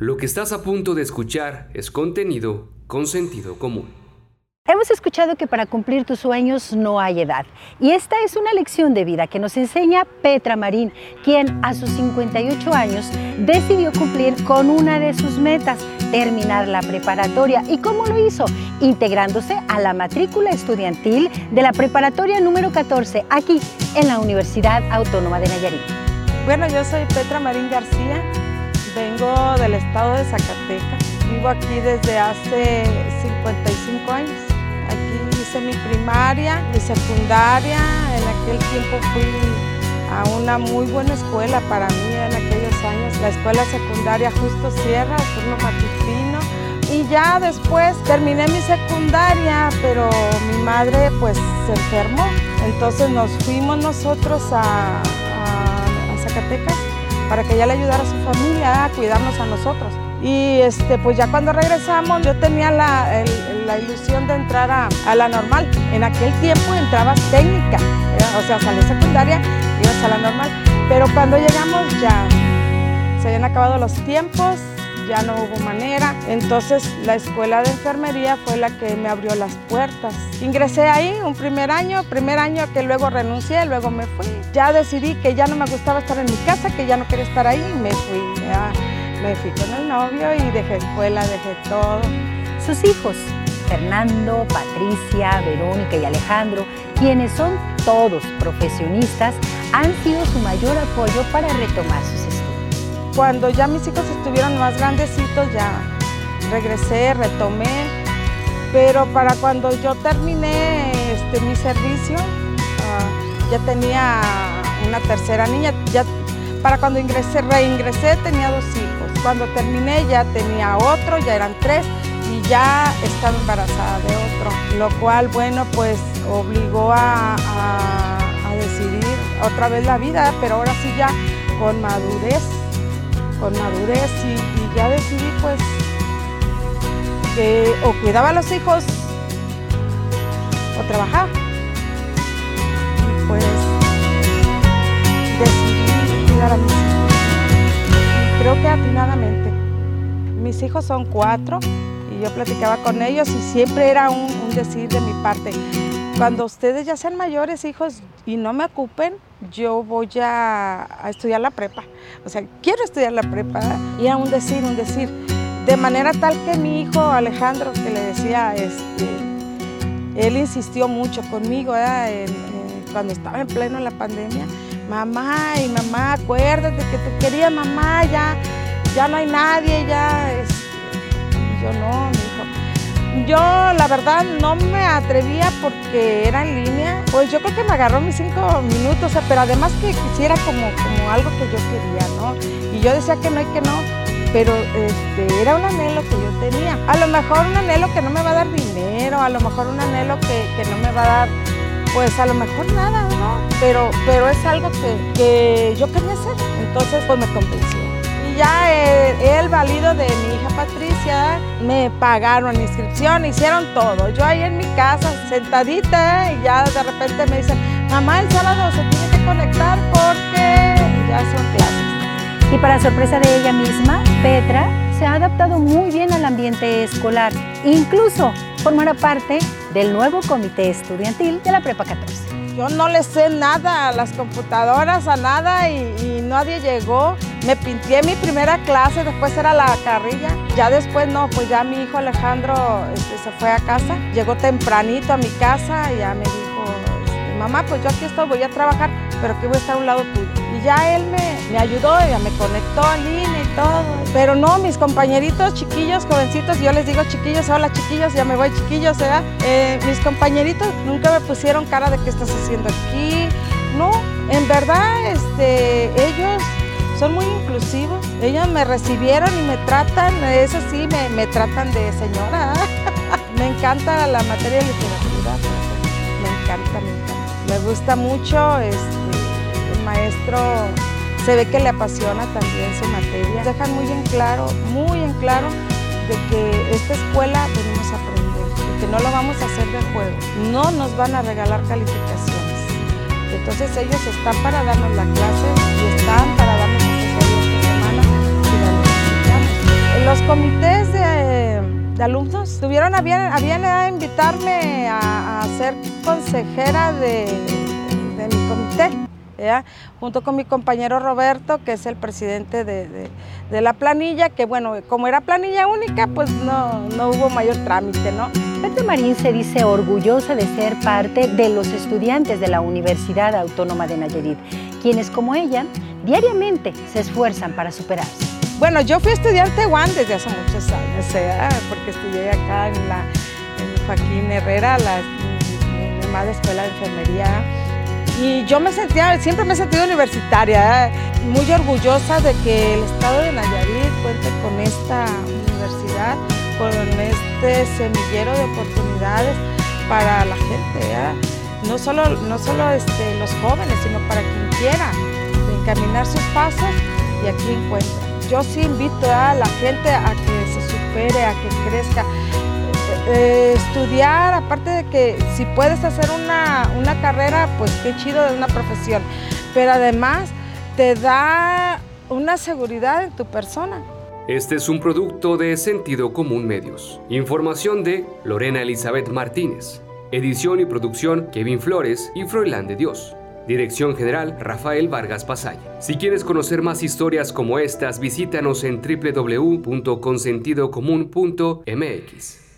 Lo que estás a punto de escuchar es contenido con sentido común. Hemos escuchado que para cumplir tus sueños no hay edad. Y esta es una lección de vida que nos enseña Petra Marín, quien a sus 58 años decidió cumplir con una de sus metas, terminar la preparatoria. ¿Y cómo lo hizo? Integrándose a la matrícula estudiantil de la preparatoria número 14, aquí en la Universidad Autónoma de Nayarit. Bueno, yo soy Petra Marín García, vengo del estado de Zacatecas. Vivo aquí desde hace 55 años. Aquí hice mi primaria, mi secundaria. En aquel tiempo fui a una muy buena escuela para mí en aquellos años. La escuela secundaria justo cierra, turno matutino. Y ya después terminé mi secundaria, pero mi madre pues se enfermó. Entonces nos fuimos nosotros a, a Zacatecas para que ella le ayudara a su familia a cuidarnos a nosotros. Y este, pues ya cuando regresamos yo tenía la, la ilusión de entrar a, a, la normal. En aquel tiempo entrabas técnica, o sea, salí secundaria, ibas a la normal. Pero cuando llegamos ya se habían acabado los tiempos, ya no hubo manera. Entonces la escuela de enfermería fue la que me abrió las puertas. Ingresé ahí un primer año, primer año que luego renuncié, luego me fui. Ya decidí que ya no me gustaba estar en mi casa, que ya no quería estar ahí me fui. Ya me fui con el novio y dejé escuela, dejé todo. Sus hijos, Fernando, Patricia, Verónica y Alejandro, quienes son todos profesionistas, han sido su mayor apoyo para retomar sus. Cuando ya mis hijos estuvieron más grandecitos, ya regresé, retomé, pero para cuando yo terminé este, mi servicio, uh, ya tenía una tercera niña, ya para cuando ingresé, reingresé tenía dos hijos. Cuando terminé ya tenía otro, ya eran tres y ya estaba embarazada de otro, lo cual, bueno, pues obligó a decidir otra vez la vida, pero ahora sí ya con madurez, con madurez y, ya decidí pues que o cuidaba a los hijos o trabajaba. Y pues decidí cuidar a mis hijos creo que atinadamente. Mis hijos son cuatro y yo platicaba con ellos y siempre era un, decir de mi parte, cuando ustedes ya sean mayores hijos y no me ocupen, yo voy a, a estudiar la prepa. O sea, quiero estudiar la prepa y era un decir, un decir. De manera tal que mi hijo Alejandro, que le decía, este, él insistió mucho conmigo en, cuando estaba en pleno la pandemia mamá y mamá, acuérdate que tú querías mamá, ya, ya no hay nadie, ya es... Y yo no. Yo la verdad no me atrevía porque era en línea, pues yo creo que me agarró mis cinco minutos, pero además que quisiera como, como algo que yo quería, ¿no? Y yo decía que no y que no, pero este, era un anhelo que yo tenía. A lo mejor un anhelo que no me va a dar dinero, a lo mejor un anhelo que, que no me va a dar pues a lo mejor nada, ¿no? Pero, pero es algo que, que yo quería hacer, entonces pues me convenció. Y ya el, el valido de mi hija Patricia, me pagaron la inscripción, hicieron todo. Yo ahí en mi casa, sentadita, y ya de repente me dicen, mamá, el sábado se tiene que conectar porque ya son clases. Y para sorpresa de ella misma, Petra se ha adaptado muy bien al ambiente escolar. Incluso formará parte del nuevo comité estudiantil de la Prepa 14. Yo no le sé nada a las computadoras, a nada y, nadie llegó. Me pinté mi primera clase, después era la carrilla. Ya después no, pues ya mi hijo Alejandro este, se fue a casa. Llegó tempranito a mi casa y ya me dijo, este, mamá, pues yo aquí estoy, voy a trabajar, pero aquí voy a estar a un lado tuyo. Y ya él me, me ayudó, ya me conectó en línea y todo. Pero no, mis compañeritos chiquillos, jovencitos, yo les digo chiquillos, hola chiquillos, ya me voy chiquillos, ¿verdad? Eh, mis compañeritos nunca me pusieron cara de qué estás haciendo aquí. No, en verdad, este, ellos son muy inclusivos. Ellos me recibieron y me tratan, eso sí, me, me tratan de señora. me encanta la materia de literatura, me encanta, me encanta. Me gusta mucho, este, maestro se ve que le apasiona también su materia. Dejan muy en claro, muy en claro de que esta escuela venimos a aprender, de que no lo vamos a hacer de juego. No nos van a regalar calificaciones. Entonces ellos están para darnos la clase y están para darnos asesoría esta semana y la necesitamos. alumnos. Tuvieron a bien, a invitarme a, ser consejera de, mi comité, junto con mi compañero Roberto, que es el presidente de, la planilla, que bueno, como era planilla única, pues no, no hubo mayor trámite, ¿no? Petra Marín se dice orgullosa de ser parte de los estudiantes de la Universidad Autónoma de Nayarit, quienes como ella diariamente se esfuerzan para superarse. Bueno, yo fui estudiante UAN desde hace muchos años, ¿eh? porque estudié acá en la Joaquín Herrera, la, llamada Escuela de Enfermería. Y yo me sentía, siempre me he sentido universitaria, muy orgullosa de que el estado de Nayarit cuente con esta universidad, con este semillero de oportunidades para la gente. ¿eh? No solo, no solo este, los jóvenes, sino para quien quiera encaminar sus pasos y aquí encuentra yo sí invito a la gente a que se supere, a que crezca. Eh, estudiar, aparte de que si puedes hacer una, una carrera, pues qué chido de una profesión, pero además te da una seguridad en tu persona. Este es un producto de Sentido Común Medios. Información de Lorena Elizabeth Martínez. Edición y producción Kevin Flores y Froilán de Dios. Dirección General Rafael Vargas Pasaya. Si quieres conocer más historias como estas, visítanos en www.consentidocomún.mx.